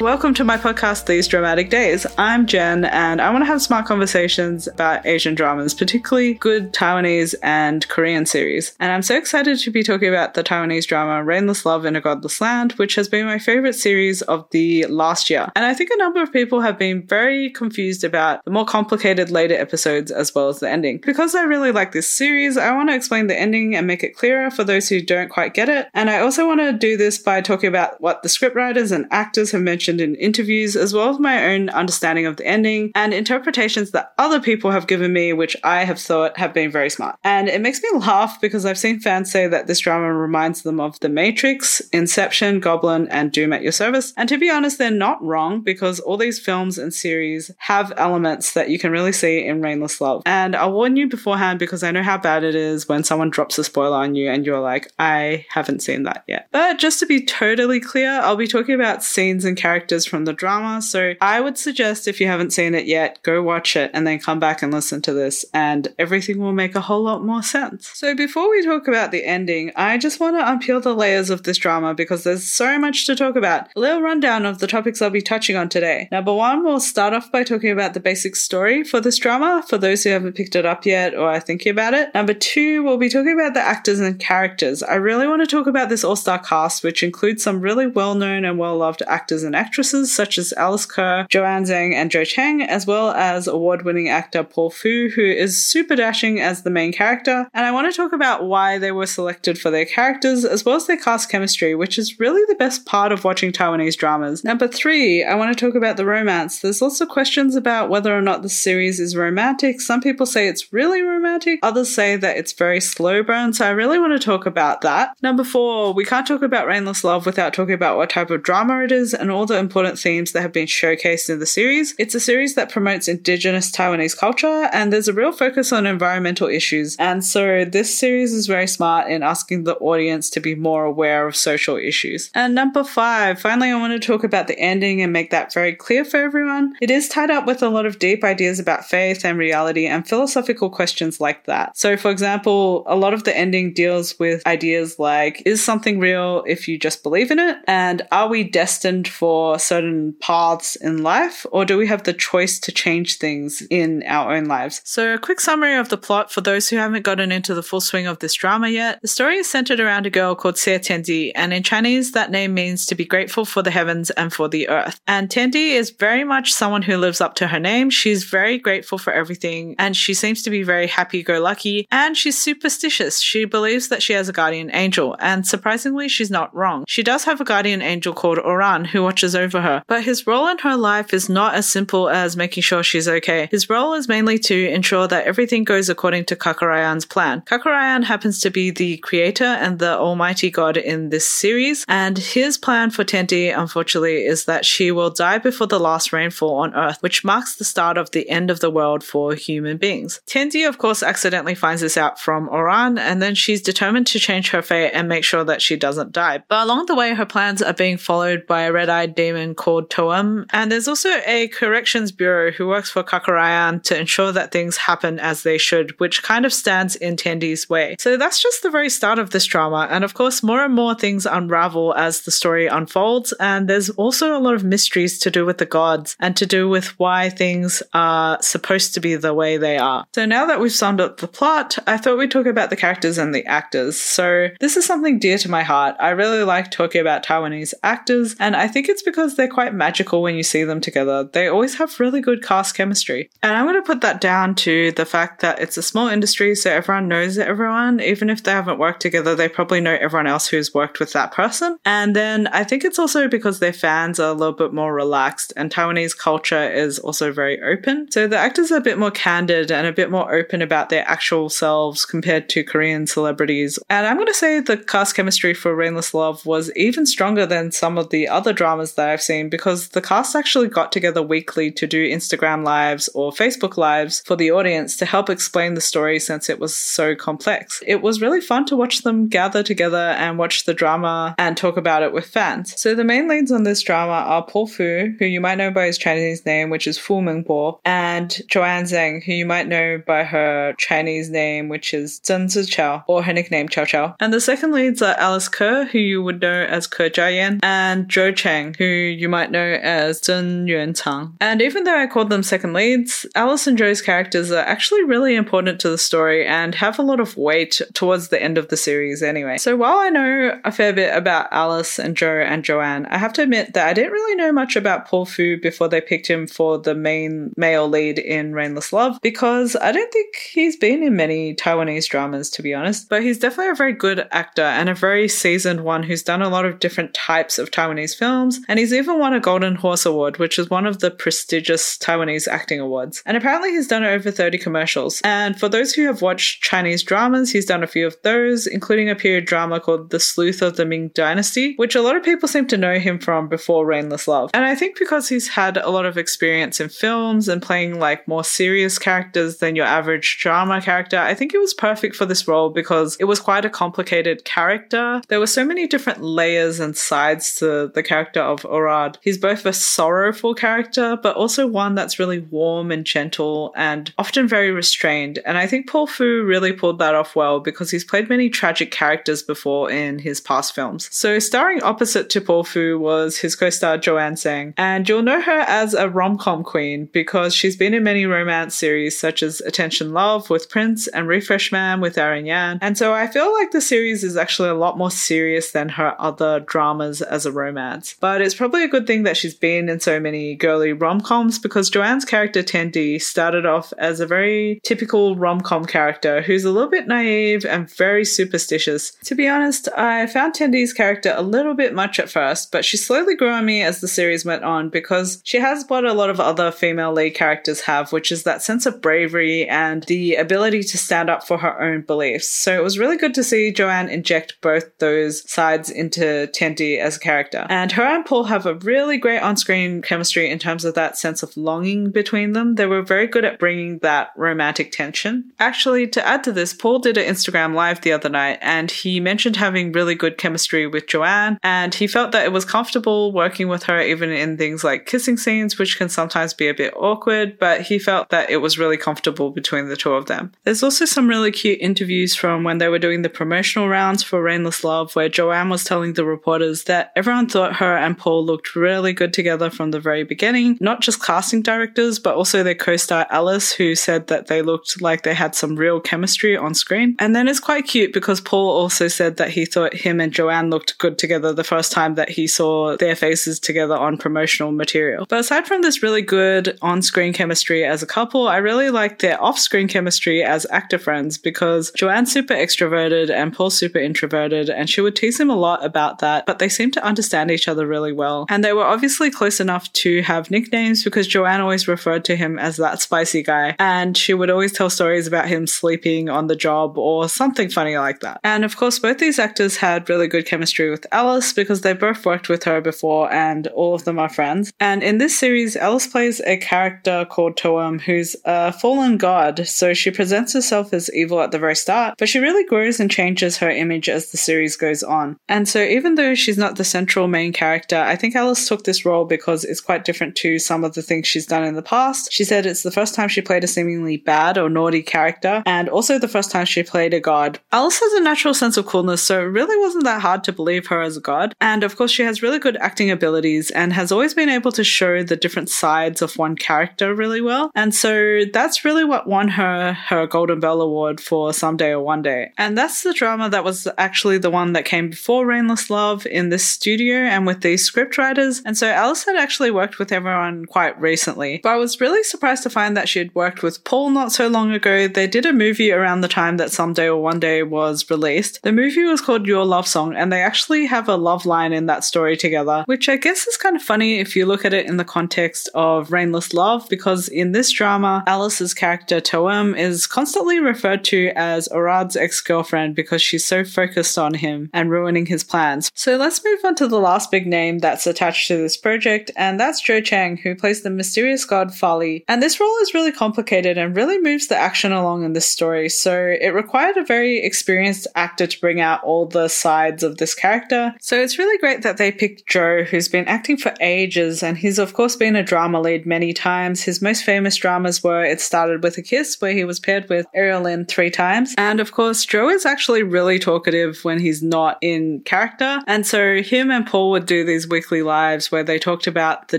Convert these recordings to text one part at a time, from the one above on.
Welcome to my podcast, These Dramatic Days. I'm Jen, and I want to have smart conversations about Asian dramas, particularly good Taiwanese and Korean series. And I'm so excited to be talking about the Taiwanese drama Rainless Love in a Godless Land, which has been my favorite series of the last year. And I think a number of people have been very confused about the more complicated later episodes as well as the ending. Because I really like this series, I want to explain the ending and make it clearer for those who don't quite get it. And I also want to do this by talking about what the scriptwriters and actors have mentioned in interviews, as well as my own understanding of the ending and interpretations that other people have given me, which I have thought have been very smart. And it makes me laugh because I've seen fans say that this drama reminds them of The Matrix, Inception, Goblin, and Doom at Your Service. And to be honest, they're not wrong because all these films and series have elements that you can really see in Rainless Love. And I'll warn you beforehand because I know how bad it is when someone drops a spoiler on you and you're like, I haven't seen that yet. But just to be totally clear, I'll be talking about scenes and characters from the drama. So I would suggest if you haven't seen it yet, go watch it and then come back and listen to this, and everything will make a whole lot more sense. So before we talk about the ending, I just want to unpeel the layers of this drama because there's so much to talk about. A little rundown of the topics I'll be touching on today. Number one, we'll start off by talking about the basic story for this drama for those who haven't picked it up yet or are thinking about it. Number two, we'll be talking about the actors and characters. I really want to talk about this all star cast, which includes some really well known and well loved actors and actresses such as Alice Ko, Joanne Tseng, and Joe Cheng, as well as award winning actor Paul Fu, who is super dashing as the main character. And I want to talk about why they were selected for their characters, as well as their cast chemistry, which is really the best part of watching Taiwanese dramas. Number three, I want to talk about the romance. There's lots of questions about whether or not the series is romantic. Some people say it's really romantic, others say that it's very slow burn, so I really want to talk about that. Number four, we can't talk about Rainless Love without talking about what type of drama it is and all the important themes that have been showcased in the series. It's a series that promotes indigenous Taiwanese culture and there's a real focus on environmental issues. And so this series is very smart in asking the audience to be more aware of social issues. And number five, finally, I want to talk about the ending and make that very clear for everyone. It is tied up with a lot of deep ideas about faith and reality and philosophical questions like that. So, for example, a lot of the ending deals with ideas like is something real if you just believe in it? And are we destined for certain paths in life, or do we have the choice to change things in our own lives? So, a quick summary of the plot for those who haven't gotten into the full swing of this drama yet. The story is centered around a girl called Xie Tiandi, and in Chinese, that name means to be grateful for the heavens and for the earth. And Tiandi is very much someone who lives up to her name. She's very grateful for everything, and she seems to be very happy go lucky, and she's superstitious. She believes that she has a guardian angel, and surprisingly, she's not wrong. She does have a guardian angel called Orad who watches over her, but his role in her life is not as simple as making sure she's okay. His role is mainly to ensure that everything goes according to Kakarayan's plan. Kakarayan happens to be the creator and the almighty god in this series, and his plan for Tiandi, unfortunately, is that she will die before the last rainfall on Earth, which marks the start of the end of the world for human beings. Tiandi, of course, accidentally finds this out from Orad, and then she's determined to change her fate and make sure that she doesn't die. But along the way, her plans are being followed by a red-eyed demon called Toem, and there's also a corrections bureau who works for Kakarayan to ensure that things happen as they should, which kind of stands in Tiandi's way. So that's just the very start of this drama, and of course, more and more things unravel as the story unfolds, and there's also a lot of mysteries to do with the gods and to do with why things are supposed to be the way they are. So now that we've summed up the plot, I thought we'd talk about the characters and the actors. So this is something dear to my heart. I really like talking about Taiwanese actors, and I think it's because they're quite magical when you see them together. They always have really good cast chemistry. And I'm going to put that down to the fact that it's a small industry, so everyone knows everyone. Even if they haven't worked together, they probably know everyone else who's worked with that person. And then I think it's also because their fans are a little bit more relaxed, and Taiwanese culture is also very open. So the actors are a bit more candid and a bit more open about their actual selves compared to Korean celebrities. And I'm going to say the cast chemistry for Rainless Love was even stronger than some of the other dramas that I've seen because the cast actually got together weekly to do Instagram lives or Facebook lives for the audience to help explain the story since it was so complex. It was really fun to watch them gather together and watch the drama and talk about it with fans. So the main leads on this drama are Paul Fu, who you might know by his Chinese name, which is Fu Meng Bo, and Joanne Tseng, who you might know by her Chinese name, which is Zheng Ziqiao, or her nickname Chiao Chiao. And the second leads are Alice Ko, who you would know as Kerr Jiayan, and Joe Cheng, who you might know as Zheng Yuan Chang. And even though I called them second leads, Alice and Joe's characters are actually really important to the story and have a lot of weight towards the end of the series anyway. So while I know a fair bit about Alice and Joe and Joanne, I have to admit that I didn't really know much about Paul Fu before they picked him for the main male lead in Rainless Love because I don't think he's been in many Taiwanese dramas to be honest, but he's definitely a very good actor and a very seasoned one who's done a lot of different types of Taiwanese films and he's even won a Golden Horse Award, which is one of the prestigious Taiwanese acting awards. And apparently he's done over 30 commercials. And for those who have watched Chinese dramas, he's done a few of those, including a period drama called The Sleuth of the Ming Dynasty, which a lot of people seem to know him from before Rainless Love. And I think because he's had a lot of experience in films and playing like more serious characters than your average drama character, I think it was perfect for this role because it was quite a complicated character. There were so many different layers and sides to the character of Orad. He's both a sorrowful character, but also one that's really warm and gentle and often very restrained. And I think Paul Fu really pulled that off well because he's played many tragic characters before in his past films. So, starring opposite to Paul Fu was his co star Joanne Tseng. And you'll know her as a rom com queen because she's been in many romance series such as Attention Love with Prince and Refresh Man with Aaron Yan. And so I feel like the series is actually a lot more serious than her other dramas as a romance. But it's probably a good thing that she's been in so many girly rom coms because Joanne's character Tendi started off as a very typical rom com character who's a little bit naive and very superstitious. To be honest, I found Tendi's character a little bit much at first, but she slowly grew on me as the series went on because she has what a lot of other female lead characters have, which is that sense of bravery and the ability to stand up for her own beliefs. So it was really good to see Joanne inject both those sides into Tendi as a character. And her and Paul have a really great on screen chemistry in terms of that sense of longing between them. They were very good at bringing that romantic tension. Actually, to add to this, Paul did an Instagram live the other night and he mentioned having really good chemistry with Joanne and he felt that it was comfortable working with her even in things like kissing scenes, which can sometimes be a bit awkward, but he felt that it was really comfortable between the two of them. There's also some really cute interviews from when they were doing the promotional rounds for Rainless Love where Joanne was telling the reporters that everyone thought her and Paul looked really good together from the very beginning, not just casting directors, but also their co star Alice, who said that they looked like they had some real chemistry on screen. And then it's quite cute because Paul also said that he thought him and Joanne looked good together the first time that he saw their faces together on promotional material. But aside from this really good on screen chemistry as a couple, I really like their off screen chemistry as actor friends because Joanne's super extroverted and Paul's super introverted, and she would tease him a lot about that, but they seem to understand each other really well. And they were obviously close enough to have nicknames because Joanne always referred to him as that spicy guy, and she would always tell stories about him sleeping on the job or something funny like that. And of course, both these actors had really good chemistry with Alice because they both worked with her before and all of them are friends. And in this series, Alice plays a character called Toem who's a fallen god, so she presents herself as evil at the very start, but she really grows and changes her image as the series goes on. And so even though she's not the central main character, I think Alice took this role because it's quite different to some of the things she's done in the past. She said it's the first time she played a seemingly bad or naughty character, and also the first time she played a god. Alice has a natural sense of coolness, so it really wasn't that hard to believe her as a god. And of course, she has really good acting abilities and has always been able to show the different sides of one character really well. And so that's really what won her her Golden Bell Award for Someday or One Day. And that's the drama that was actually the one that came before Rainless Love in this studio and with these scriptwriters. And so Alice had actually worked with everyone quite recently. But I was really surprised to find that she had worked with Paul not so long ago. They did a movie around the time that Someday or One Day was released. The movie was called Your Love Song, and they actually have a love line in that story together, which I guess is kind of funny if you look at it in the context of Rainless Love, because in this drama, Alice's character Toem is constantly referred to as Orad's ex girlfriend because she's so focused on him and ruining his plans. So let's move on to the last big name that's attached to this project, and that's Joe Cheng, who plays the mysterious god Fali. And this role is really complicated and really moves the action along in this story, so it required a very experienced actor to bring out all the sides of this character. So it's really great that they picked Joe, who's been acting for ages, and he's of course been a drama lead many times. His most famous dramas were It Started With a Kiss, where he was paired with Ariel Lin three times. And of course, Joe is actually really talkative when he's not in character. And so him and Paul would do these Weekly Lives where they talked about the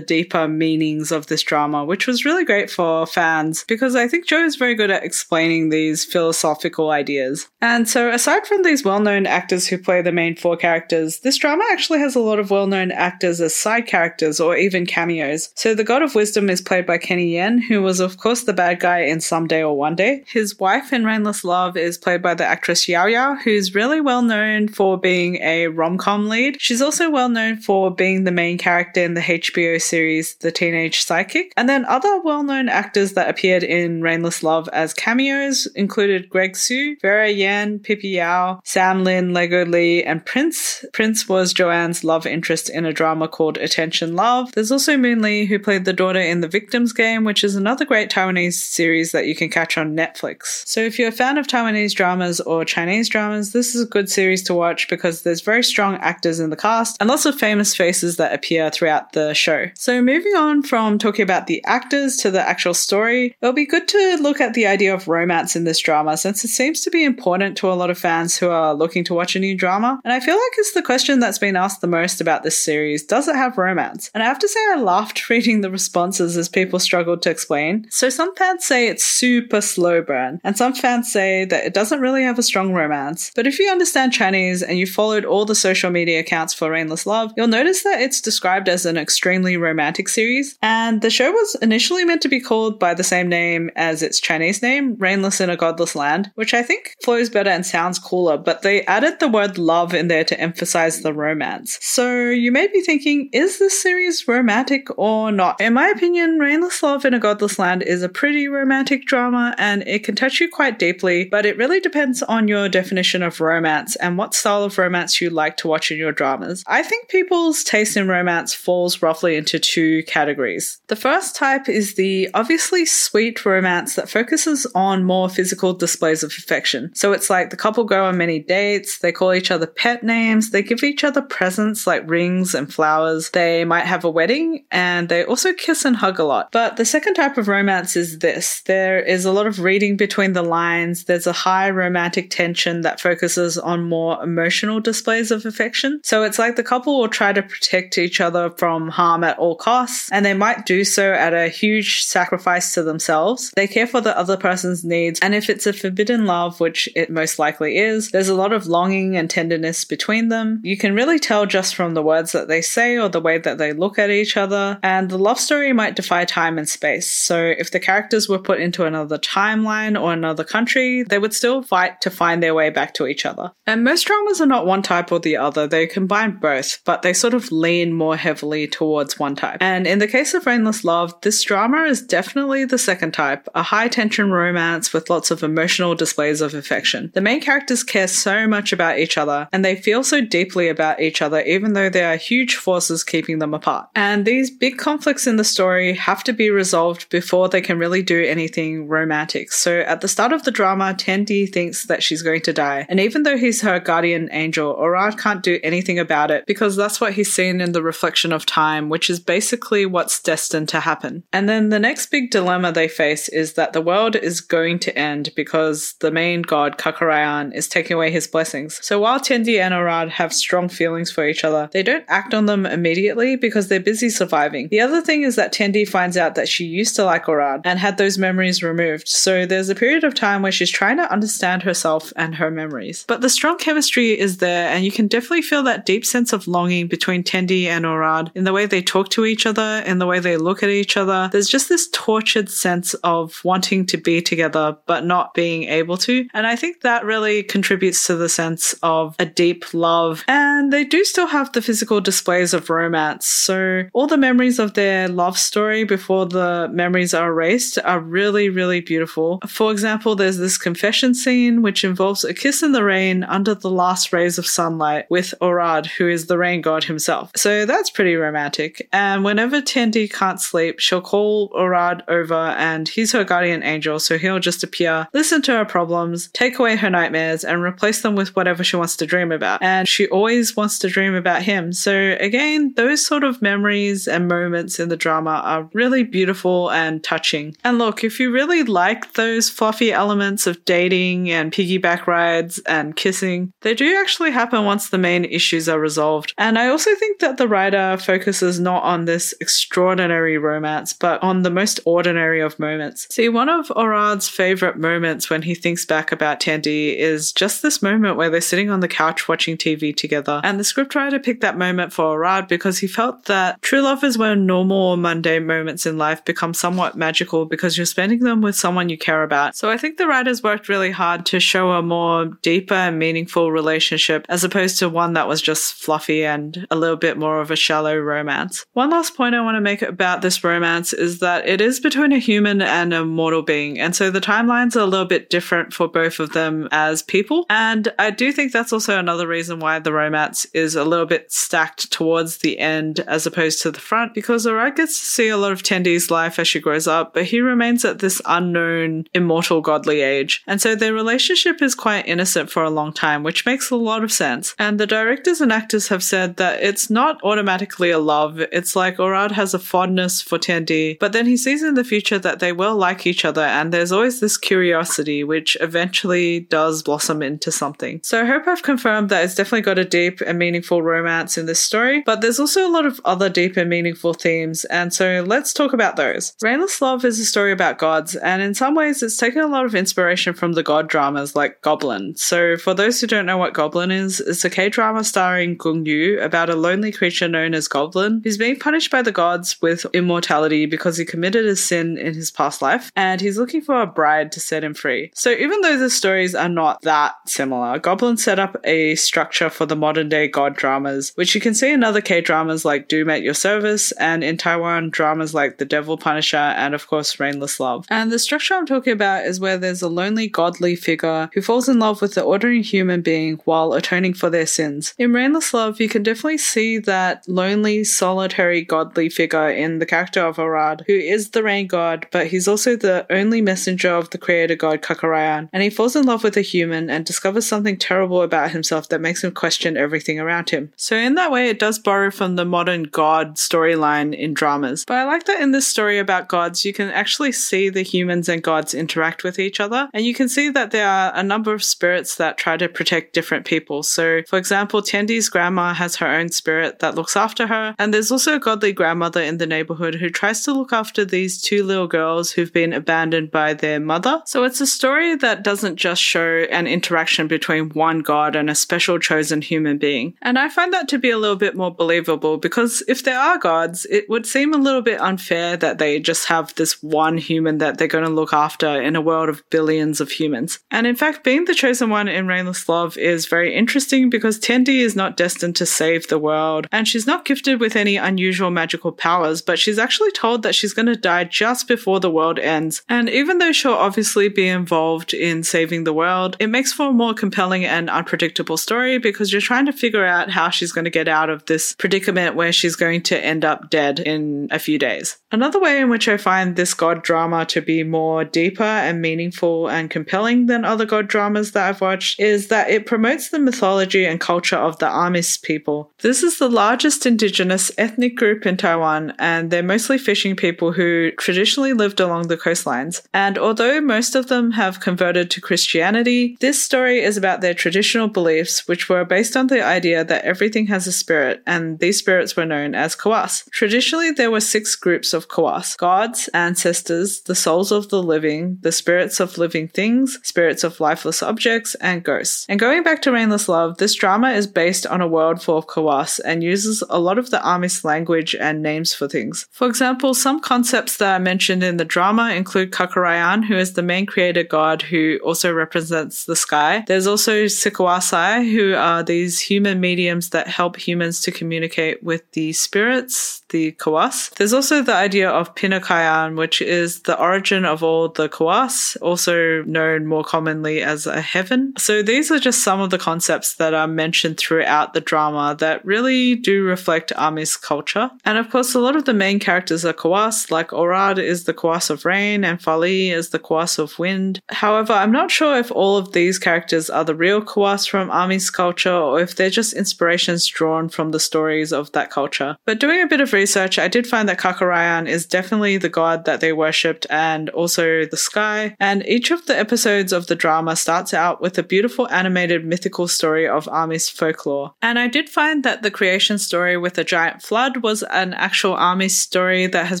deeper meanings of this drama, which was really great for fans because I think Joe is very good at explaining these philosophical ideas. And so, aside from these well known actors who play the main four characters, this drama actually has a lot of well known actors as side characters or even cameos. So, the God of Wisdom is played by Kenny Yen, who was, of course, the bad guy in Someday or One Day. His wife in Rainless Love is played by the actress Yao Yao, who's really well known for being a rom com lead. She's also well known for being the main character in the HBO series The Teenage Psychic. And then other well known actors that appeared in Rainless Love as cameos included Greg Hsu, Vera Yan, Pippi Yao, Sam Lin, Lego Lee, and Prince. Prince was Joanne's love interest in a drama called Attention Love. There's also Moon Lee, who played the daughter in The Victims Game, which is another great Taiwanese series that you can catch on Netflix. So if you're a fan of Taiwanese dramas or Chinese dramas, this is a good series to watch because there's very strong actors in the cast and lots of famous faces that appear throughout the show. So moving on from talking about the actors to the actual story, it'll be good to look at the idea of romance in this drama since it seems to be important to a lot of fans who are looking to watch a new drama. And I feel like it's the question that's been asked the most about this series. Does it have romance? And I have to say I laughed reading the responses as people struggled to explain. So some fans say it's super slow burn, and some fans say that it doesn't really have a strong romance. But if you understand Chinese and you followed all the social media accounts for Rainless Love, you'll notice that it's described as an extremely romantic series. And the show was initially meant to be called by the same name as its Chinese name, Rainless in a Godless Land, which I think flows better and sounds cooler, but they added the word love in there to emphasize the romance. So you may be thinking, is this series romantic or not? In my opinion, Rainless Love in a Godless Land is a pretty romantic drama and it can touch you quite deeply, but it really depends on your definition of romance and what style of romance you like to watch in your dramas. I think people's taste in romance falls roughly into two categories. The first type is the obviously sweet romance that focuses on more physical displays of affection. So it's like the couple go on many dates, they call each other pet names, they give each other presents like rings and flowers, they might have a wedding, and they also kiss and hug a lot. But the second type of romance is this there is a lot of reading between the lines, there's a high romantic tension that focuses on more emotional displays of affection. So it's like the couple will try to protect each other from harm at all costs, and they might do so at a huge sacrifice to themselves. They care for the other person's needs, and if it's a forbidden love, which it most likely is, there's a lot of longing and tenderness between them. You can really tell just from the words that they say or the way that they look at each other, and the love story might defy time and space. So if the characters were put into another timeline or another country, they would still fight to find their way back to each other. And most dramas are not one type or the other, they combine both, but they sort of lean more heavily towards one type. And in the case of Rainless Love, this drama is definitely the second type, a high tension romance with lots of emotional displays of affection. The main characters care so much about each other, and they feel so deeply about each other, even though there are huge forces keeping them apart. And these big conflicts in the story have to be resolved before they can really do anything romantic. So at the start of the drama, Tendi thinks that she's going to die, and even though he's her guardian angel, Orad can't do anything about it because that's what he's seen in the reflection of time, which is basically what's destined to happen. And then the next big dilemma they face is that the world is going to end because the main god, Kakarayan, is taking away his blessings. So while Tendi and Orad have strong feelings for each other, they don't act on them immediately because they're busy surviving. The other thing is that Tendi finds out that she used to like Orad and had those memories removed. So there's a period of time where she's trying to understand herself and her memories. But the strong chemistry is there, and you can definitely feel that deep sense of longing between Tendi and Orad in the way they talk to each other, in the way they look at each other. There's just this tortured sense of wanting to be together but not being able to. And I think that really contributes to the sense of a deep love. And they do still have the physical displays of romance. So all the memories of their love story before the memories are erased are really, really beautiful. For example, there's this confession scene which involves a kiss in the rain under the last rays of sunlight with Orad, who is the rain god himself. So that's pretty romantic. And whenever Tendi can't sleep, she'll call Orad over and he's her guardian angel, so he'll just appear, listen to her problems, take away her nightmares, and replace them with whatever she wants to dream about. And she always wants to dream about him. So again, those sort of memories and moments in the drama are really beautiful and touching. And look, if you really like those fluffy elements of dating and piggyback rides and kissing, they do actually happen once the main issues are resolved. And I also think think that the writer focuses not on this extraordinary romance, but on the most ordinary of moments. See, one of Orad's favorite moments when he thinks back about Tendi is just this moment where they're sitting on the couch watching TV together. And the scriptwriter picked that moment for Orad because he felt that true love is when normal or mundane moments in life become somewhat magical because you're spending them with someone you care about. So I think the writers worked really hard to show a more deeper and meaningful relationship as opposed to one that was just fluffy and a little bit more of a shallow romance. One last point I want to make about this romance is that it is between a human and a mortal being, and so the timelines are a little bit different for both of them as people. And I do think that's also another reason why the romance is a little bit stacked towards the end as opposed to the front, because Orad gets to see a lot of Tendi's life as she grows up, but he remains at this unknown, immortal, godly age. And so their relationship is quite innocent for a long time, which makes a lot of sense. And the directors and actors have said that it's not automatically a love. It's like Orad has a fondness for Tendi, but then he sees in the future that they will like each other, and there's always this curiosity, which eventually does blossom into something. So I hope I've confirmed that it's definitely got a deep and meaningful romance in this story, but there's also a lot of other deep and meaningful themes, and so let's talk about those. Rainless Love is a story about gods, and in some ways it's taken a lot of inspiration from the god dramas like Goblin. So for those who don't know what Goblin is, it's a K-drama starring Gong Yoo about a lonely creature known as Goblin who's being punished by the gods with immortality because he committed a sin in his past life, and he's looking for a bride to set him free. So even though the stories are not that similar, Goblin set up a structure for the modern day god dramas, which you can see in other K-dramas like Doom at Your Service, and in Taiwan dramas like The Devil Punisher and of course Rainless Love. And the structure I'm talking about is where there's a lonely godly figure who falls in love with the ordinary human being while atoning for their sins. In Rainless Love, you can definitely see that lonely, solitary, godly figure in the character of Orad, who is the rain god, but he's also the only messenger of the creator god Kakarayan, and he falls in love with a human and discovers something terrible about himself that makes him question everything around him. So in that way, it does borrow from the modern god storyline in dramas. But I like that in this story about gods, you can actually see the humans and gods interact with each other, and you can see that there are a number of spirits that try to protect different people. So, for example, Tendi's grandma has her own spirit that looks after her, and there's also a godly grandmother in the neighborhood who tries to look after these two little girls who've been abandoned by their mother. So, it's a story that doesn't just show an interaction between one god and a special chosen human being. And I find that to be a little bit more believable because if there are gods, it would seem a little bit unfair that they just have this one human that they're going to look after in a world of billions of humans. And in fact, being the chosen one in Rainless Love is very interesting because Tendi is not destined to save the world, and she's not gifted with any unusual magical powers, but she's actually told that she's going to die just before the world ends. And even though she'll obviously be involved in saving the world, it makes for a more compelling and unpredictable story because you're trying to figure out how she's going to get out of this predicament where she's going to end up dead in a few days. Another way in which I find this god drama to be more deeper and meaningful and compelling than other god dramas that I've watched is that it promotes the mythology and culture of the Amis people. This is the largest indigenous ethnic group in Taiwan, and they're mostly fishing people who traditionally lived along the coastlines. And although most of them have converted to Christianity, this story is about their traditional beliefs, which were based on the idea that everything has a spirit, and these spirits were known as kawas. Traditionally, there were six groups of kawas gods, ancestors, the souls of the living, the spirits of living things, spirits of lifeless objects, and ghosts. And going back to Rainless Love, this drama is based on a world full of kawas and uses a lot of the Amis language and names for things. For example, some concepts that are mentioned in the drama include Kakarayan, who is the main creator god who also represents the sky. There's also Sikawasai, who are these human mediums that help humans to communicate with the spirits, the kawas. There's also the idea of Pinakayan, which is the origin of all the kawas, also known more commonly as a heaven. So these are just some of the concepts that are mentioned throughout the drama that really do reflect Amis culture. And of course, a lot of the main characters are kawas, like Orad is the kawas of rain and Fali is the kawas of wind. However, I'm not sure if all of these characters are the real kawas from Amis culture or if they're just inspirations drawn from the stories of that culture. But doing a bit of research, I did find that Kakarayan is definitely the god that they worshipped and also the sky. And each of the episodes of the drama starts out with a beautiful animated mythical story of Amis folklore. And I did find that the creation story with the giant flood was an actual Amis story that has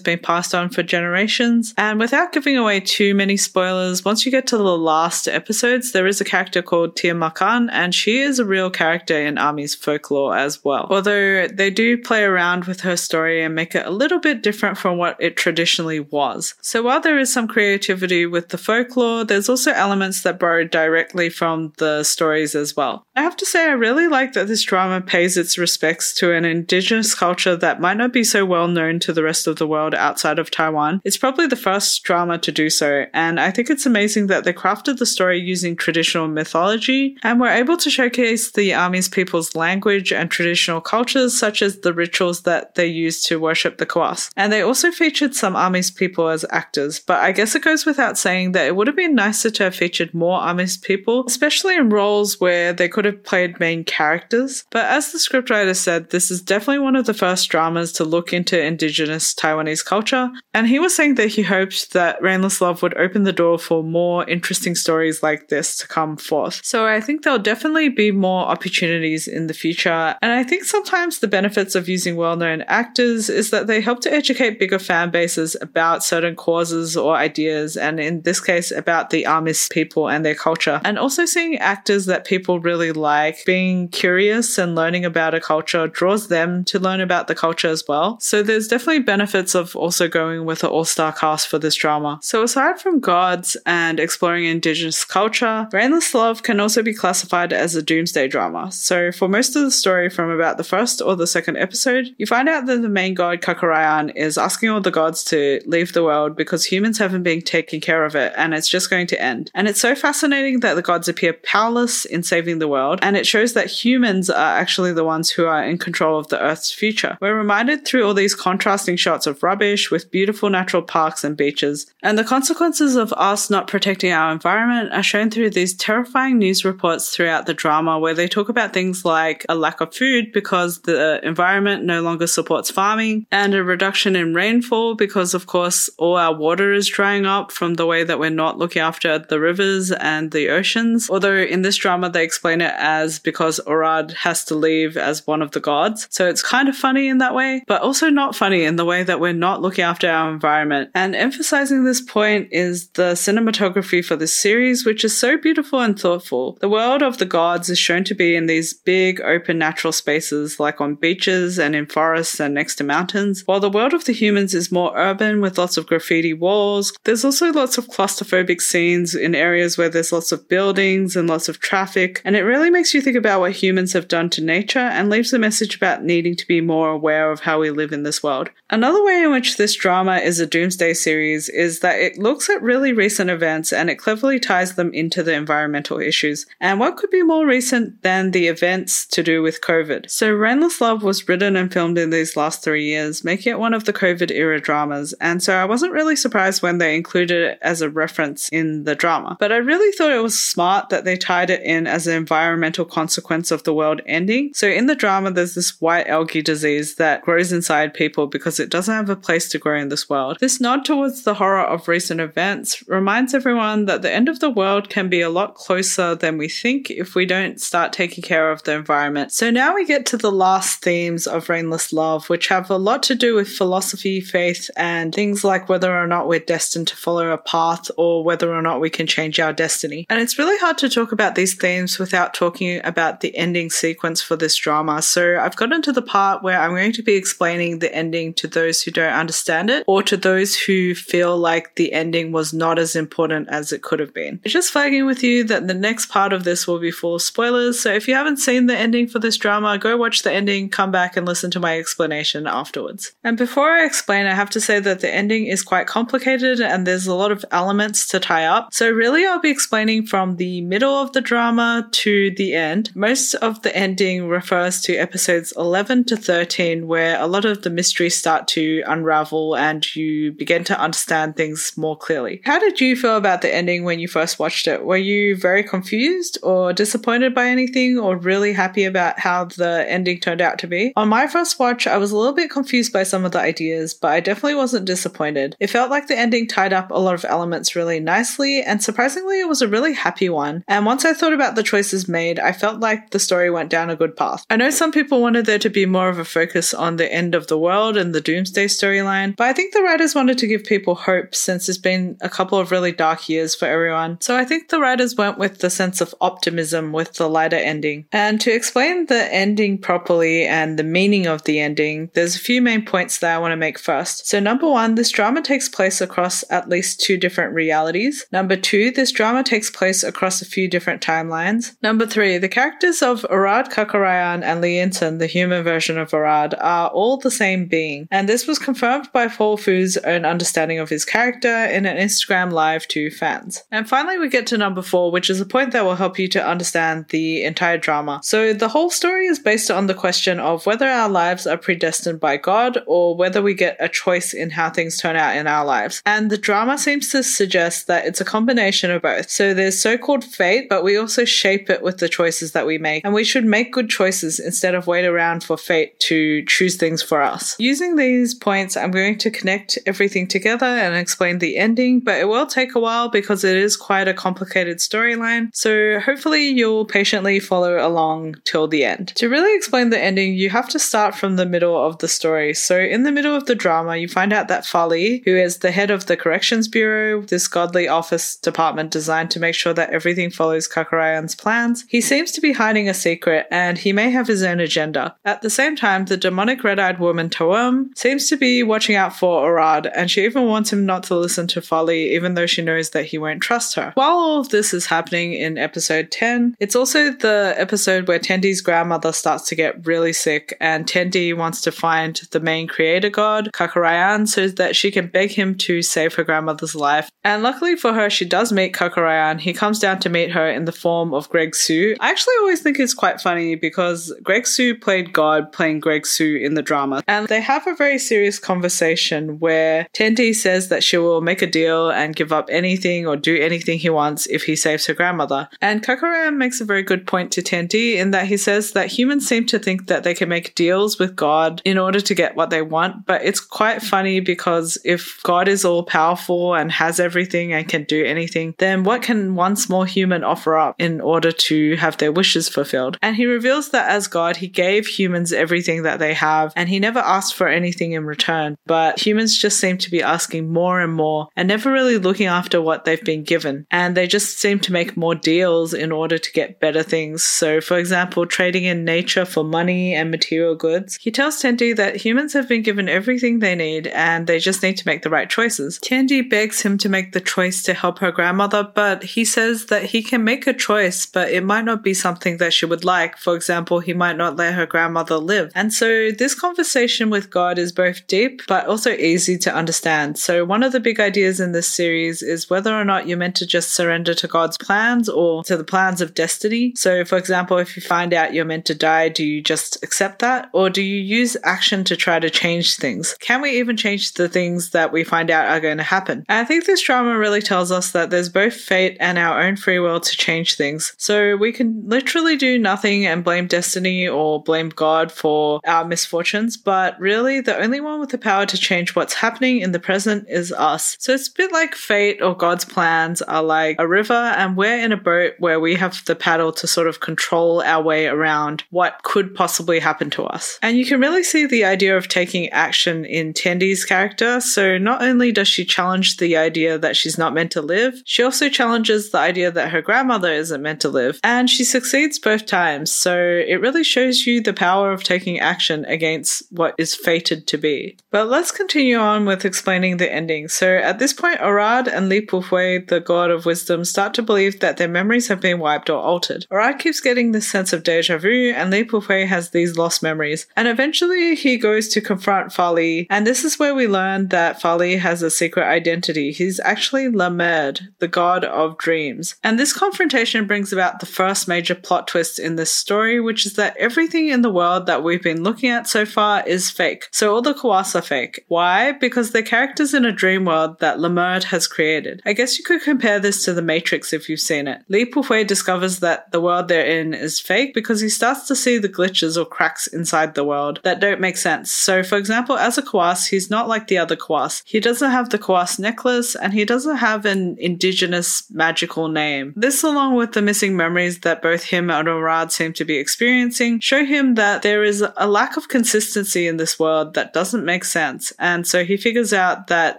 been passed on for generations. And without giving away too many spoilers, once you get to the last episodes, there is a character called Tir Makan, and she is a real character in Amis folklore as well. Although they do play around with her story and make it a little bit different from what it traditionally was. So while there is some creativity with the folklore, there's also elements that borrow directly from the stories as well. I have to say, I really like that this drama pays its respects to an indigenous culture that might not be so well known to the rest of the world outside of Taiwan. It's probably the first drama to do so, and I think it's amazing that they crafted the story using traditional mythology and were able to showcase the Amis people's language and traditional cultures, such as the rituals that they use to worship the kawas. And they also featured some Amis people as actors, but I guess it goes without saying that it would have been nicer to have featured more Amis people, especially in roles where they could have played main characters. But as the scriptwriter said, this is definitely one of the first dramas to look into indigenous Taiwanese culture, and he was saying that he hoped that Rainless Love would open the door for more interesting stories like this to come forth. So I think there'll definitely be more opportunities in the future, and I think sometimes the benefits of using well known actors is that they help to educate bigger fan bases about certain causes or ideas, and in this case, about the Amis people and their culture, and also seeing actors that people really like being curious and learning about a culture draws them to learn about the culture as well. So there's definitely benefits of also going with an all-star cast for this drama. So aside from gods and exploring indigenous culture, Rainless Love can also be classified as a doomsday drama. So for most of the story from about the first or the second episode, you find out that the main god Kakarayan is asking all the gods to leave the world because humans haven't been taking care of it and it's just going to end. And it's so fascinating that the gods appear powerless in saving the world and it shows that humans are actually the ones who are in control of the Earth's future. We're reminded through all these contrasting shots of rubbish with beautiful natural parks and beaches, and the consequences of us not protecting our environment are shown through these terrifying news reports throughout the drama where they talk about things like a lack of food because the environment no longer supports farming, and a reduction in rainfall because, of course, all our water is drying up from the way that we're not looking after the rivers and the oceans. Although in this drama they explain it as because Orad has to leave as one of the gods. So it's kind of funny in that way, but also not funny in the way that we're not looking after our environment. And emphasizing this point is the cinematography for this series, which is so beautiful and thoughtful. The world of the gods is shown to be in these big open natural spaces like on beaches and in forests and next to mountains, while the world of the humans is more urban with lots of graffiti walls. There's also lots of claustrophobic scenes in areas where there's lots of buildings and lots of traffic, and it really makes you think about what humans have done to nature and leaves a message about needing to be more aware of how we live in this world. Another way in which this drama is a doomsday series is that it looks at really recent events and it cleverly ties them into the environmental issues. And what could be more recent than the events to do with COVID? So, Rainless Love was written and filmed in these last three years, making it one of the COVID era dramas. And so I wasn't really surprised when they included it as a reference in the drama. But I really thought it was smart that they tied it in as an environmental consequence of the world ending. So in the drama, there's this white algae disease that grows inside people because it doesn't have a place to grow in this world. This nod towards the horror of recent events reminds everyone that the end of the world can be a lot closer than we think if we don't start taking care of the environment. So now we get to the last themes of Rainless Love, which have a lot to do with philosophy, faith, and things like whether or not we're destined to follow a path or whether or not we can change our destiny. And it's really hard to talk about these themes without talking about the ending sequence for this drama. So I've gotten to the part where I'm going to be explaining the ending to those who don't understand it or to those who feel like the ending was not as important as it could have been. Just flagging with you that the next part of this will be full of spoilers. So if you haven't seen the ending for this drama, go watch the ending, come back and listen to my explanation afterwards. And before I explain, I have to say that the ending is quite complicated and there's a lot of elements to tie up. So really I'll be explaining from the middle of the drama to the end. Most of the ending refers to episodes 11 to 13 where a lot of the mysteries start to unravel and you begin to understand things more clearly. How did you feel about the ending when you first watched it? Were you very confused or disappointed by anything or really happy about how the ending turned out to be? On my first watch, I was a little bit confused by some of the ideas, but I definitely wasn't disappointed. It felt like the ending tied up a lot of elements really nicely, and surprisingly, it was a really happy one. And once I thought about the choices made, I felt like the story went down a good path. I know some people wanted there to be more of a focus on the end of the world and the doomsday storyline, but I think the writers wanted to give people hope since it's been a couple of really dark years for everyone. So I think the writers went with the sense of optimism with the lighter ending. And to explain the ending properly and the meaning of the ending, there's a few main points that I want to make first. So, number one, this drama takes place across at least two different realities. Number two, this drama takes place across a few different timelines. Number three, the characters of Orad Kakarayan and Leonton, the human version of Orad, are all the same being. And this was confirmed by Paul Fu's own understanding of his character in an Instagram live to fans. And finally, we get to number four, which is a point that will help you to understand the entire drama. So, the whole story is based on the question of whether our lives are predestined by God or whether we get a choice in how things turn out in our lives. And the drama seems to suggest that it's a combination of both. So, there's so called fate, but we also shape it with the choices that we make. And we should make good choices instead of wait around for fate to choose things for us. Using these points, I'm going to connect everything together and explain the ending, but it will take a while because it is quite a complicated storyline. So, hopefully, you'll patiently follow along till the end. To really explain the ending, you have to start from the middle of the story. So, in the middle of the drama, you find out that Fali, who is the head of the Corrections Bureau, this godly office department designed to make sure that everything follows Kakarayan's plans, he seems to be hiding a secret and he may have his own agenda. At the same time, the demonic red eyed woman Tawum seems to be watching out for Orad, and she even wants him not to listen to Fali, even though she knows that he won't trust her. While all of this is happening in episode 10, it's also the episode where Tendi's grandmother starts to get really sick, and Tendi wants to find the main creator god, Kakarayan, so that she can beg him to save her grandmother's life. And luckily for her, she does meet Kakarayan. He comes down to meet her in the form of Greg Hsu. I actually always think it's quite funny because Greg Hsu played God playing Greg Sue in the drama. And they have a very serious conversation where Tendi says that she will make a deal and give up anything or do anything he wants if he saves her grandmother. And Kakarayan makes a very good point to Tendi in that he says that humans seem to think that they can make deals with God in order to get what they want, but it's quite funny because if God is all powerful and has everything and can do anything, then what can one small human offer up in order to have their wishes fulfilled? And he reveals that as God, he gave humans everything that they have and he never asked for anything in return. But humans just seem to be asking more and more and never really looking after what they've been given. And they just seem to make more deals in order to get better things. So, for example, trading in nature for money and material goods. He tells That humans have been given everything they need and they just need to make the right choices. Tendi begs him to make the choice to help her grandmother, but he says that he can make a choice, but it might not be something that she would like. For example, he might not let her grandmother live. And so this conversation with God is both deep but also easy to understand. So one of the big ideas in this series is whether or not you're meant to just surrender to God's plans or to the plans of destiny. So for example, if you find out you're meant to die, do you just accept that? Or do you use action to try to change things? Can we even change the things that we find out are going to happen? And I think this drama really tells us that there's both fate and our own free will to change things. So we can literally do nothing and blame destiny or blame God for our misfortunes, but really the only one with the power to change what's happening in the present is us. So it's a bit like fate or God's plans are like a river and we're in a boat where we have the paddle to sort of control our way around what could possibly happen to us. And you can really see the idea of taking action in Tendi's character. So not only does she challenge the idea that she's not meant to live, she also challenges the idea that her grandmother isn't meant to live. And she succeeds both times. So it really shows you the power of taking action against what is fated to be. But let's continue on with explaining the ending. So at this point, Orad and Li Pufei, the god of wisdom, start to believe that their memories have been wiped or altered. Orad keeps getting this sense of deja vu, and Li Pufei has these lost memories. And eventually, he goes to confront Fali, and this is where we learn that Fali has a secret identity. He's actually Lamed, the god of dreams. And this confrontation brings about the first major plot twist in this story, which is that everything in the world that we've been looking at so far is fake. So all the Kawas are fake. Why? Because they're characters in a dream world that Lamert has created. I guess you could compare this to The Matrix if you've seen it. Li Pufei discovers that the world they're in is fake because he starts to see the glitches or cracks inside the world that don't make sense. So, for example, as a Kawas, he's not like the other Kawas. He doesn't have the Kawas necklace and he doesn't have an indigenous magical name. This, along with the missing memories that both him and Orad seem to be experiencing, show him that there is a lack of consistency in this world that doesn't make sense. And so he figures out that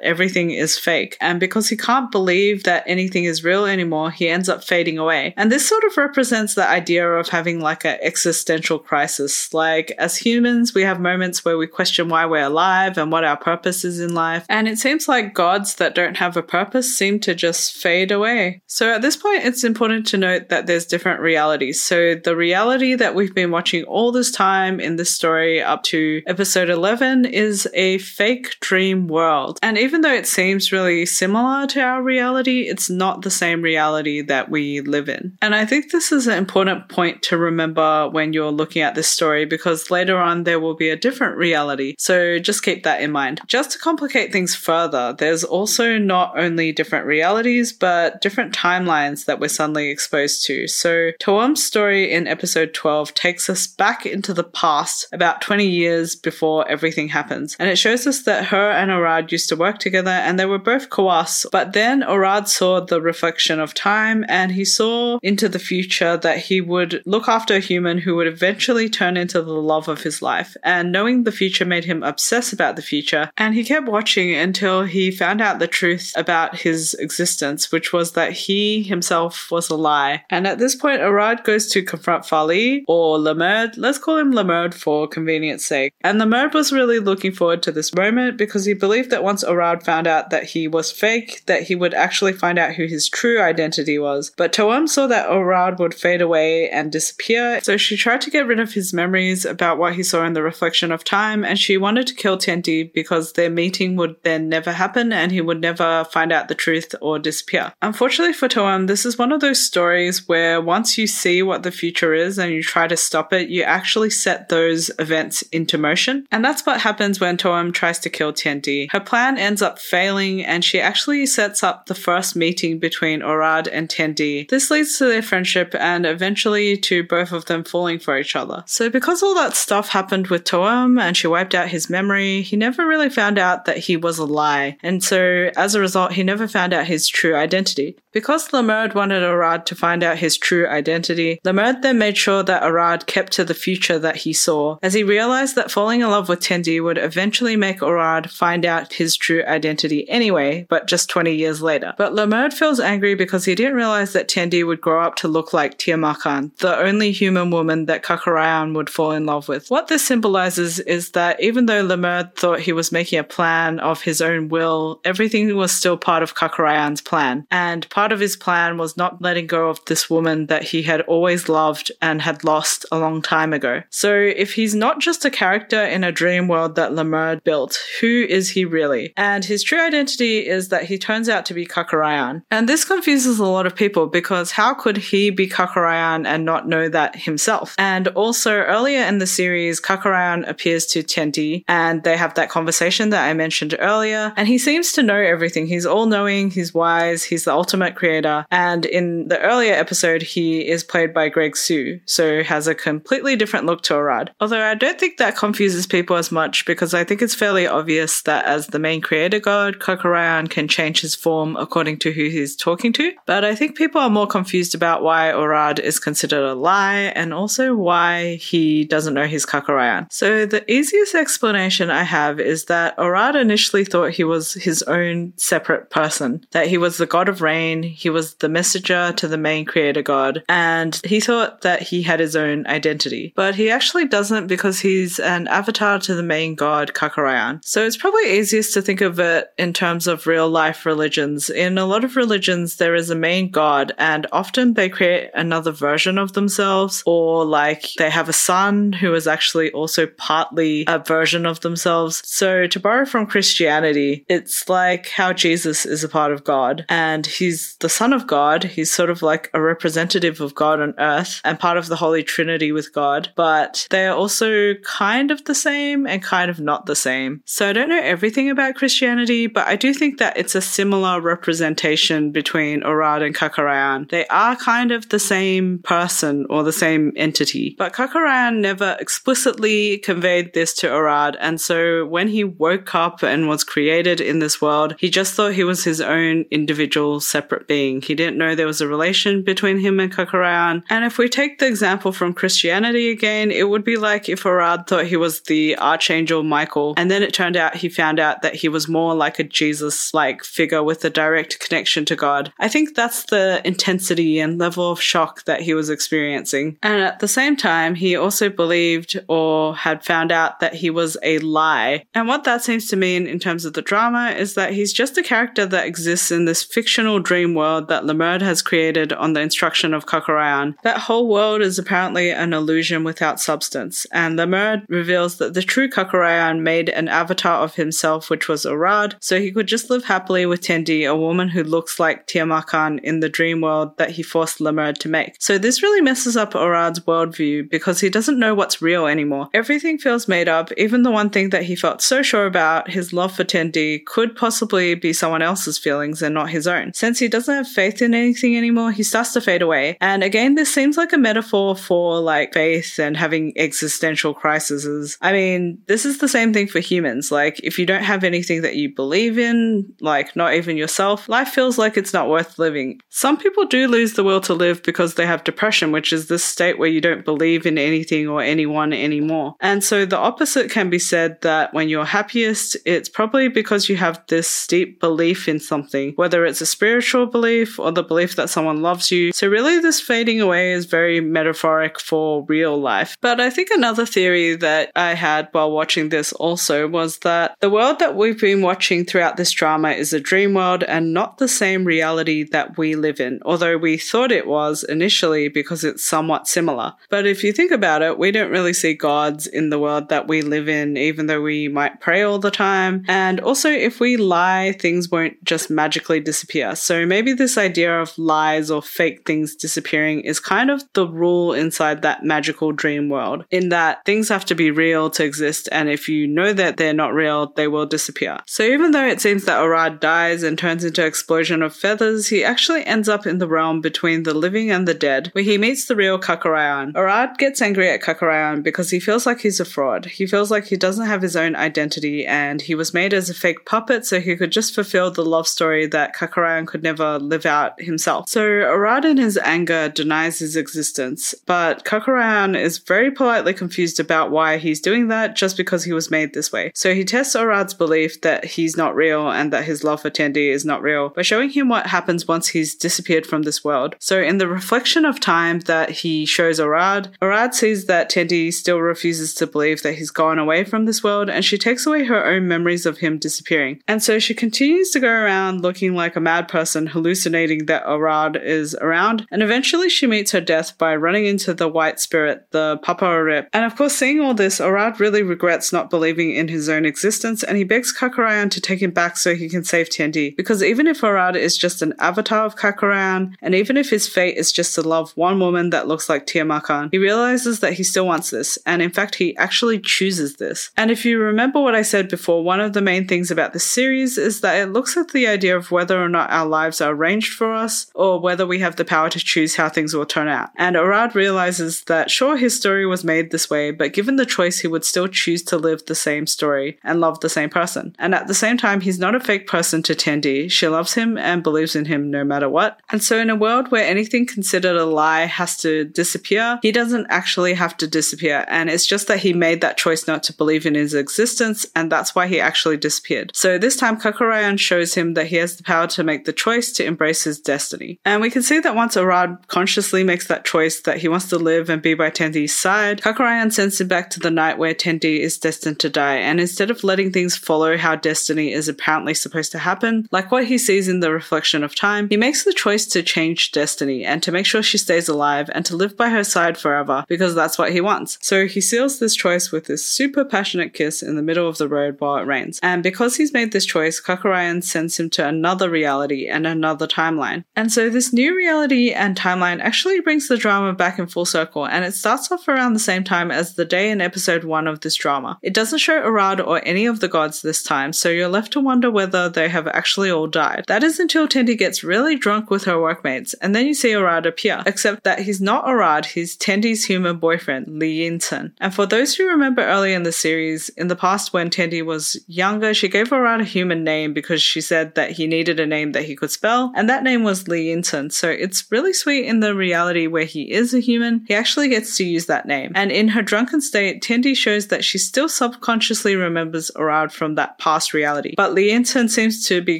everything is fake. And because he can't believe that anything is real anymore, he ends up fading away. And this sort of represents the idea of having like an existential crisis. Like as humans, we have moments where we question why we're alive and what our purpose is in life. And it seems like gods that don't have a purpose seem to just fade away. So at this point, it's important to note that there's different realities. So the reality that we've been watching all this time in this story up to episode 11 is a fake dream world. And even though it seems really similar to our reality, it's not the same reality that we live in. And I think this is an important point to remember when you're looking at this story because later on there will be a different reality. So just keep that in mind. Just to complicate things further, there's also not only different realities, but different timelines that we're suddenly exposed to. So Tohum's story in episode 12 takes us back into the past about 20 years before everything happens. And it shows us that her and Orad used to work together and they were both Kawas. But then Orad saw the reflection of time and he saw into the future that he would look after a human who would eventually turn into the love of his life. And knowing the future made him obsess about the future. And he kept watching until he found out the truth about his existence, which was that he himself was a lie. And at this point, Orad goes to confront Farley or Lemurd. Let's call him Lemurd for convenience sake. And Lemurd was really looking forward to this moment because he believed that once Orad found out that he was fake, that he would actually find out who his true identity was. But Tohum saw that Orad would fade away and disappear, so she tried to get rid of his memories about what he saw in the reflection of time, and she wanted to kill Tendi because their meeting would then never happen and he would never find out the truth or disappear. Unfortunately for Tohum, this is one of those stories where once you see what the future is and you try to stop it, you actually set those events into motion. And that's what happens when Tohum tries to kill Tendi. Her plan ends up failing and she actually sets up the first meeting between Orad and Tendi. This leads to their friendship and eventually to both of them falling for each other. So because all that stuff happened with Tohum and she wiped out his memory, he never really found out that he was a lie. And so as a result, he never found out his true identity. Because Lemurd wanted Orad to find out his true identity, Lemurd then made sure that Orad kept to the future that he saw, as he realized that falling in love with Tendi would eventually make Orad find out his true identity anyway, but just 20 years later. But Lemurd feels angry because he didn't realize that Tendi would grow up to look like Tiamakan, the only human woman that Kakarayan would fall in love with. What this symbolizes is that even though Lemurd thought he was making a plan of his own will, everything was still part of Kakarayan's plan. And part of his plan was not letting go of this woman that he had always loved and had lost a long time ago. So if he's not just a character in a dream world that Lemurd built, who is he really? And his true identity is that he turns out to be Kakarayan. And this confuses a lot of people because how could he be Kakarayan and not know that himself? And also earlier in the series, Kakarayan appears to Tendi and they have that conversation that I mentioned earlier. And he seems to know everything. He's all knowing, he's wise, he's the ultimate creator. And in the earlier episode, he is played by Greg Hsu, so has a completely different look to Orad. Although I don't think that confuses people as much because I think it's fairly obvious that as the main creator god, Kakarayan can change his form according to who he's talking to. But I think people are more confused about why Orad is considered a lie and also why he doesn't know his Kakarayan. So the easiest explanation I have is that Orad initially thought he was his own separate person, that he was the god of rain, he was the messenger to the main creator god, and he thought that he had his own identity. But he actually doesn't because he's an avatar to the main god, Kakarayan. So it's probably easiest to think of it in terms of real life religions. In a lot of religions, there is a main god, and often they create another version of themselves, or like they have a son who is actually also partly a version of themselves. So to borrow from Christianity, it's like how Jesus is a part of God, and he's the son of God. He's sort of like a representative of God on earth and part of the Holy Trinity with God, but they're also kind of the same and kind of not the same. So I don't know everything about Christianity, but I do think that it's a similar representation between Orad and Kakarayan. They are kind of the same person or the same entity, but Kakarayan never explicitly conveyed this to Orad, and so when he woke up and was created in this world, he just thought he was his own individual separate being. He didn't know there was a relation between him and Kakarayan. And if we take the example from Christianity again, it would be like if Orad thought he was the Archangel Michael, and then it turned out he found out that he was more like a Jesus like figure with a direct connection to God. I think that's the intensity and level of shock that he was experiencing. And at the same time, he also believed or had found out that he was a lie. And what that seems to mean in terms of the drama is that he's just a character that exists in this fictional dream world that Lemurd has created on the instruction of Kakarayan. That whole world is apparently an illusion without substance, and Lemurd reveals that the true Kakarayan made an avatar of himself, which was Orad, so he could just live happily with Tendi, a woman who looks like Tiamakan in the dream world that he forced Lemurd to make. So this really messes up Orad's worldview because he doesn't know what's real anymore. Everything feels made up, even the one thing that he felt so sure about, his love for Tendi, could possibly be someone else's feelings and not his own. Since he doesn't have faith in anything anymore, he starts to fade away. And again, this seems like a metaphor for like faith and having existential crises. I mean, this is the same thing for humans. Like, if you don't have anything that you believe in, like not even yourself, life feels like it's not worth living. Some people do lose the will to live because they have depression, which is this state where you don't believe in anything or anyone anymore. And so the opposite can be said that when you're happiest, it's probably because you have this deep belief in something, whether it's a spiritual belief or the belief that someone loves you. So really this fading away is very metaphoric for real life. But I think another theory that I had while watching this also was that the world that we've been watching throughout this drama is a dream world and not the same reality that we live in, although we thought it was initially because it's somewhat similar. But if you think about it, we don't really see gods in the world that we live in, even though we might pray all the time. And also, if we lie, things won't just magically disappear. So maybe this idea of lies or fake things disappearing is kind of the rule inside that magical dream world, in that things have to be real to exist, and if you know that they're not real, they will disappear. So even though it seems that Orad dies and turns into an explosion of feathers, he actually ends up in the realm between the living and the dead, where he meets the real Kakarayan. Orad gets angry at Kakarayan because he feels like he's a fraud. He feels like he doesn't have his own identity and he was made as a fake puppet so he could just fulfill the love story that Kakarayan could never live out himself. So Orad in his anger denies his existence, but Kakarayan is very politely confused about why he's doing that just because he was made this way. So he tests Orad's belief that he's not real and that his love for Tendi is not real by showing him what happens once he's disappeared from this world. So in the reflection of time that he shows Orad, Orad sees that Tendi still refuses to believe that he's gone away from this world and she takes away her own memories of him disappearing. And so she continues to go around looking like a mad person, hallucinating that Orad is around, and eventually she meets her death by running into the white spirit, the Papa Arip. And of course, seeing all this, Orad really regrets not believing in his own existence and he begs Kakarayan to take him back so he can save Tendi. Because even if Orad is just an avatar of Kakarayan, and even if his fate is just to love one woman that looks like Tiamakan, he realizes that he still wants this, and in fact, he actually chooses this. And if you remember what I said before, one of the main things about this series is that it looks at the idea of whether or not our lives are arranged for us, or whether we have the power to choose how things will turn out. And Orad realizes that sure, his story was made this way, but given the choice, he would still choose to live the same story and love the same person. And at the same time, he's not a fake person to Tendi. She loves him and believes in him no matter what. And so, in a world where anything considered a lie has to disappear, he doesn't actually have to disappear. And it's just that he made that choice not to believe in his existence, and that's why he actually disappeared. So, this time, Kakarayan shows him that he has the power to make the choice to embrace his destiny. And we can see that once Orad consciously makes that choice that he wants to live and be by Tendi's side, Kakarayan sends him back to the night where Tendi is destined to die. And instead of letting things follow how destiny is apparently supposed to happen, like what he sees in the reflection of time, he makes the choice to change destiny and to make sure she stays alive and to live by her side forever because that's what he wants. So he seals this choice with this super passionate kiss in the middle of the road while it rains. And because he's made this choice, Kakarayan sends him to another reality and another timeline. And so this new reality and timeline actually brings the drama back in full circle and it starts off around the same time as the day in episode 1 of this drama. It doesn't show Orad or any of the gods this time, so you're left to wonder whether they have actually all died. That is until Tendi gets really drunk with her workmates, and then you see Orad appear, except that he's not Orad, he's Tendi's human boyfriend, Lee Yinsen. And for those who remember early in the series, in the past when Tendi was younger, she gave Orad a human name because she said that he needed a name that he could spell, and that name was Lee Yinsen. So it's really sweet in the reality where he is a human. He actually gets to use that name. And in her drunken state, Tendi shows that she still subconsciously remembers Orad from that past reality. But Lienton seems to be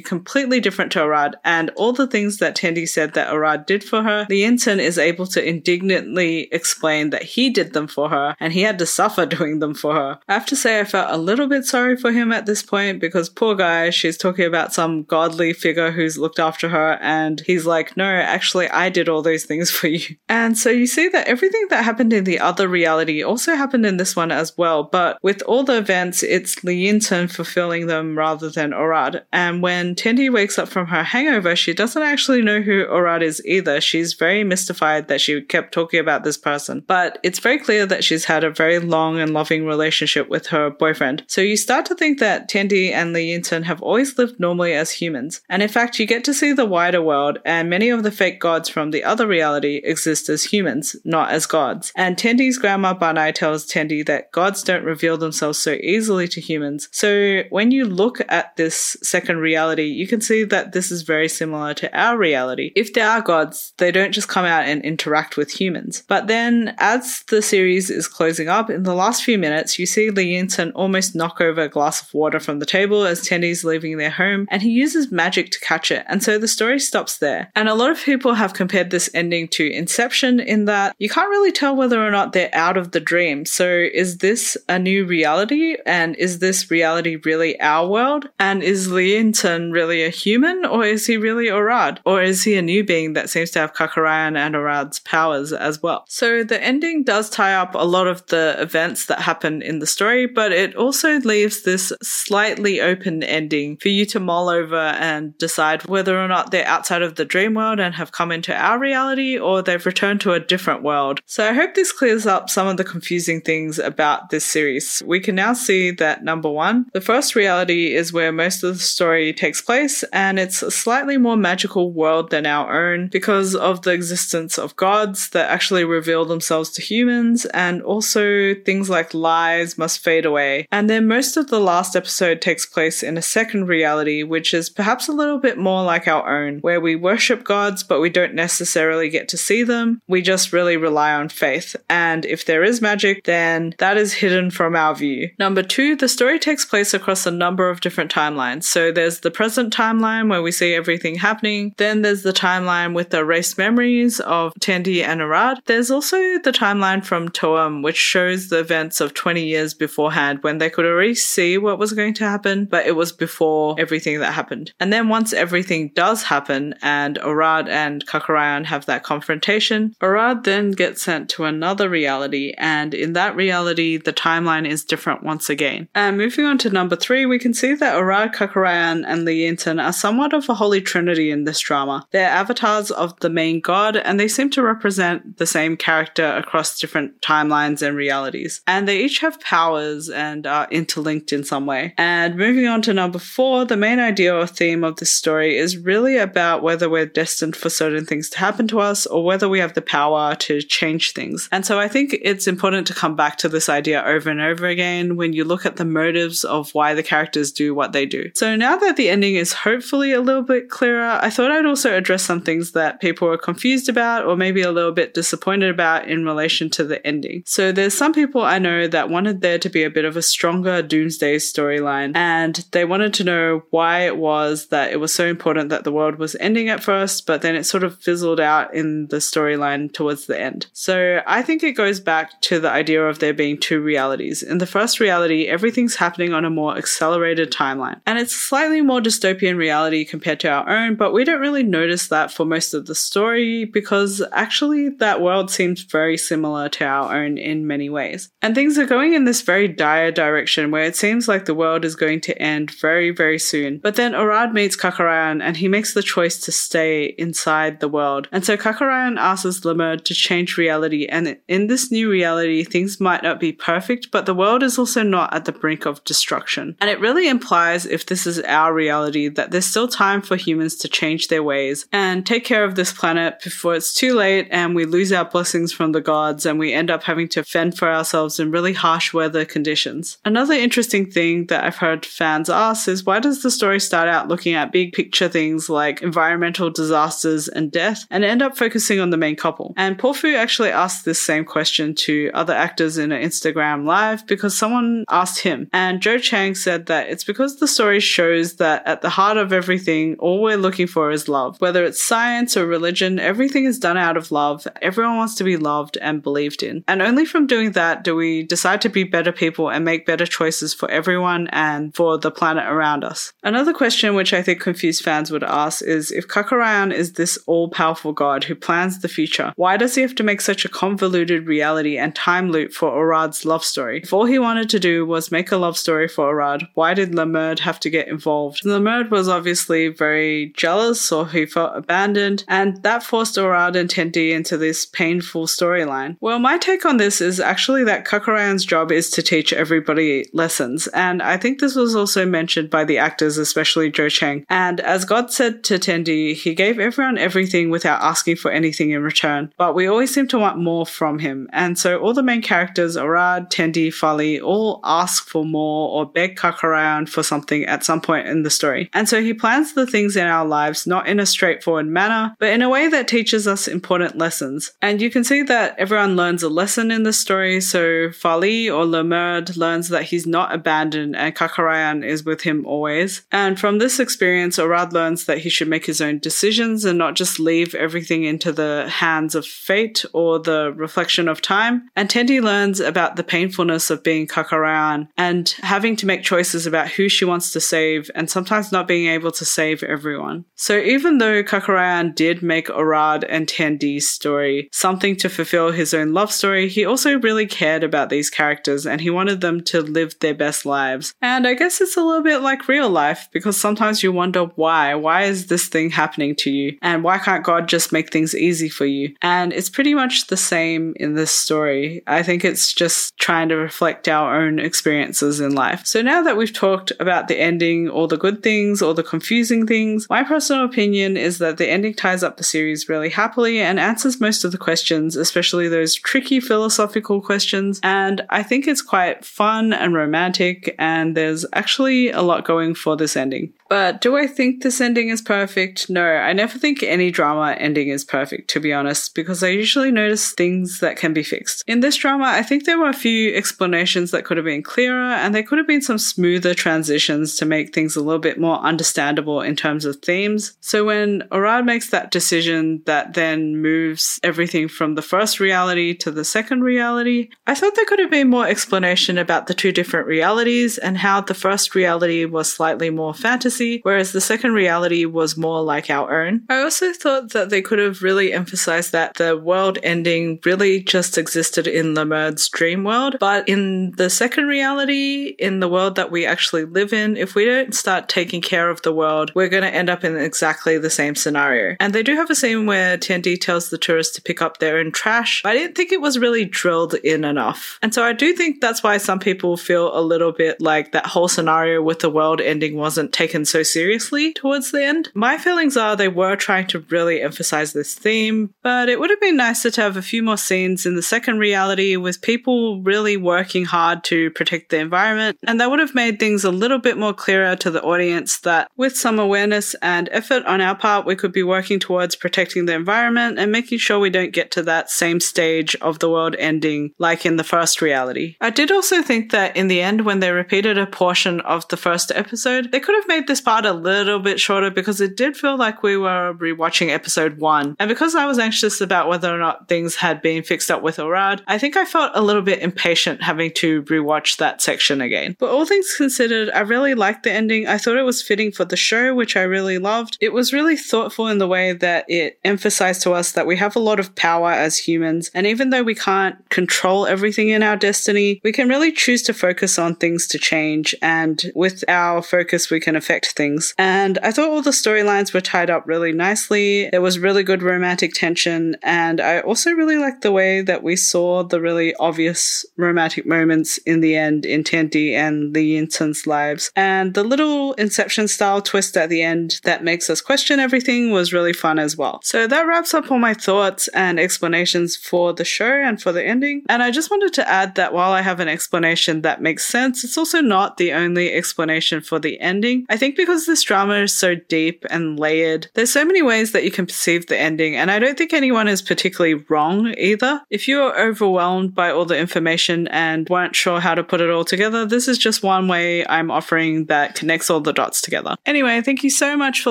completely different to Orad, and all the things that Tendi said that Orad did for her, Lienton is able to indignantly explain that he did them for her, and he had to suffer doing them for her. I have to say I felt a little bit sorry for him at this point because poor guy, she's talking about some godly figure who's looked after her, and he's like, no, actually, I did all those things for you. And so you see that everything that happened in the other reality also happened in this one as well, but with all the events, it's Lienton fulfilling them rather than Orad. And when Tendi wakes up from her hangover, she doesn't actually know who Orad is either. She's very mystified that she kept talking about this person, but it's very clear that she's had a very long and loving relationship with her boyfriend. So you start to think that Tendi and Lienton have always lived normally as humans. And in fact, you get to see the wider world, and many of the fake gods from the other reality exist as humans, not as gods. And Tendi's grandma Banai tells Tendi that gods don't reveal themselves so easily to humans. So when you look at this second reality, you can see that this is very similar to our reality. If there are gods, they don't just come out and interact with humans. But then, as the series is closing up, in the last few minutes, you see Lienton almost knock over a glass of water from the table as Tendi's leaving their home, and he uses magic to catch it. And so the story stops there. And a lot of people have compared this ending to Inception in that you can't really tell whether or not they're out of the dream. So is this a new reality? And is this reality really our world? And is Lienton really a human or is he really Orad? Or is he a new being that seems to have Kakarayan and Orad's powers as well? So the ending does tie up a lot of the events that happen in the story, but it also leaves this slightly open ending for you to mull over and decide whether or not they're outside of the dream world and have come into our reality or they've returned to a different world. So I hope this clears up some of the confusing things about this series. We can now see that number one, the first reality is where most of the story takes place, and it's a slightly more magical world than our own because of the existence of gods that actually reveal themselves to humans, and also things like lies must fade away. And then most of the last episode takes place in a second reality, which is perhaps a little bit more like our own, where we worship gods, but we don't necessarily get to see them. We just really rely on faith. And if there is magic, then that is hidden from our view. Number two, the story takes place across a number of different timelines. So there's the present timeline where we see everything happening. Then there's the timeline with the erased memories of Tendi and Orad. There's also the timeline from Tohum, which shows the events of 20 years beforehand when they could already see what was going to happen, but it was before everything that happened. And then once everything does happen and Orad and Kakarayan have that confrontation, Orad then gets sent to another reality, and in that reality, the timeline is different once again. And moving on to number three, we can see that Orad, Kakarayan, and Lienton are somewhat of a holy trinity in this drama. They're avatars of the main god, and they seem to represent the same character across different timelines and realities. And they each have powers and are interlinked in some way. And moving on to number four, the main idea or theme of this story is really about whether we're destined for certain things to happen to us or whether we have the power to change things. And so I think it's important to come back to this idea over and over again when you look at the motives of why the characters do what they do. So now that the ending is hopefully a little bit clearer, I thought I'd also address some things that people were confused about or maybe a little bit disappointed about in relation to the ending. So there's some people I know that wanted there to be a bit of a stronger doomsday storyline and they wanted to know why it was that it was so important that the world was ending at first, but then it sort of fizzled out in the storyline towards the end. So I think it goes back to the idea of there being two realities. In the first reality, everything's happening on a more accelerated timeline, and it's slightly more dystopian reality compared to our own, but we don't really notice that for most of the story because actually that world seems very similar to our own in many ways. And things are going in this very dire direction where it seems like the world is going to end very, very soon. But then Orad meets Kakarayan and he makes the choice to stay inside the world. And so Kakarayan asks Lemurd to change reality, and in this new reality, things might not be perfect, but the world is also not at the brink of destruction. And it really implies, if this is our reality, that there's still time for humans to change their ways and take care of this planet before it's too late and we lose our blessings from the gods and we end up having to fend for ourselves in really harsh weather conditions. Another interesting thing that I've heard fans ask is why does the story start out looking at big picture things like environmental disasters and death and end up focusing on the main couple? And Paul Fu actually asked this same question to other actors in an Instagram live because someone asked him. And Joe Cheng said that it's because the story shows that at the heart of everything, all we're looking for is love. Whether it's science or religion, everything is done out of love. Everyone wants to be loved and believed in. And only from doing that do we decide to be better people and make better choices for everyone and for the planet around us. Another question which I think confused fans would ask is if Kakarayan is this all powerful god who plans the future, why does he have to make such a convoluted reality and time loop for Orad's love story? If all he wanted to do was make a love story for Orad, why did Lemurd have to get involved? Lemurd was obviously very jealous or he felt abandoned, and that forced Orad and Tendi into this painful storyline. Well, my take on this is actually that Kakarayan's job is to teach everybody lessons, and I think this was also mentioned by the actors, especially Joe Cheng. And as God said to Tendi, he gave everyone everything without asking for anything in return, but we always seem to want more from him. And so all the main characters, Orad, Tendi, Fali, all ask for more or beg Kakarayan for something at some point in the story. And so he plans the things in our lives not in a straightforward manner, but in a way that teaches us important lessons. And you can see that everyone learns a lesson in the story. So Fali or Lemurd learns that he's not abandoned and Kakarayan is with him always. And from this experience, Orad learns that he should make his own decisions and not just leave everything into the hands of fate or the reflection of time. And Tendi learns about the painfulness of being Kakarayan and having to make choices about who she wants to save and sometimes not being able to save everyone. So even though Kakarayan did make Orad and Tendi's story something to fulfill his own love story, he also really cared about these characters and he wanted them to live their best lives. And I guess it's a little bit like real life because sometimes you wonder why. Why is this thing happening to you? And why can't God just make things easy for you? And it's pretty much the same in this story. I think it's just trying to reflect our own experiences in life. So now that we've talked about the ending, all the good things, all the confusing things, my personal opinion is that the ending ties up the series really happily and answers most of the questions, especially those tricky philosophical questions. And I think it's quite fun and romantic, and there's actually a lot going for this ending. But do I think this ending is perfect? No, I never think any drama ending is perfect, to be honest, because I usually notice things that can be fixed. In this drama, I think there were a few explanations that could have been clearer, and there could have been some smoother transitions to make things a little bit more understandable in terms of themes. So when Arad makes that decision that then moves everything from the first reality to the second reality, I thought there could have been more explanation about the two different realities and how the first reality was slightly more fantasy whereas the second reality was more like our own. I also thought that they could have really emphasized that the world ending really just existed in Lemurd's dream world, but in the second reality, in the world that we actually live in, if we don't start taking care of the world, we're going to end up in exactly the same scenario. And they do have a scene where Tendi tells the tourists to pick up their own trash. I didn't think it was really drilled in enough. And so I do think that's why some people feel a little bit like that whole scenario with the world ending wasn't taken so seriously towards the end. My feelings are they were trying to really emphasize this theme, but it would have been nicer to have a few more scenes in the second reality with people really working hard to protect the environment, and that would have made things a little bit more clearer to the audience that with some awareness and effort on our part, we could be working towards protecting the environment and making sure we don't get to that same stage of the world ending like in the first reality. I did also think that in the end, when they repeated a portion of the first episode, they could have made this part a little bit shorter because it did feel like we were rewatching episode one. And because I was anxious about whether or not things had been fixed up with Orad, I think I felt a little bit impatient having to rewatch that section again. But all things considered, I really liked the ending. I thought it was fitting for the show, which I really loved. It was really thoughtful in the way that it emphasized to us that we have a lot of power as humans. And even though we can't control everything in our destiny, we can really choose to focus on things to change. And with our focus, we can affect things. And I thought all the storylines were tied up really nicely. There was really good romantic tension. And I also really liked the way that we saw the really obvious romantic moments in the end in Tendi and Lee Yinsen's lives. And the little Inception style twist at the end that makes us question everything was really fun as well. So that wraps up all my thoughts and explanations for the show and for the ending. And I just wanted to add that while I have an explanation that makes sense, it's also not the only explanation for the ending. I think because this drama is so deep and layered, there's so many ways that you can perceive the ending, and I don't think anyone is particularly wrong either. If you're overwhelmed by all the information and weren't sure how to put it all together, this is just one way I'm offering that connects all the dots together. Anyway, thank you so much for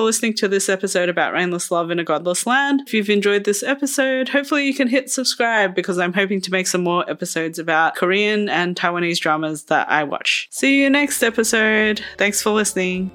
listening to this episode about Rainless Love in a Godless Land. If you've enjoyed this episode, hopefully you can hit subscribe because I'm hoping to make some more episodes about Korean and Taiwanese dramas that I watch. See you next episode. Thanks for listening.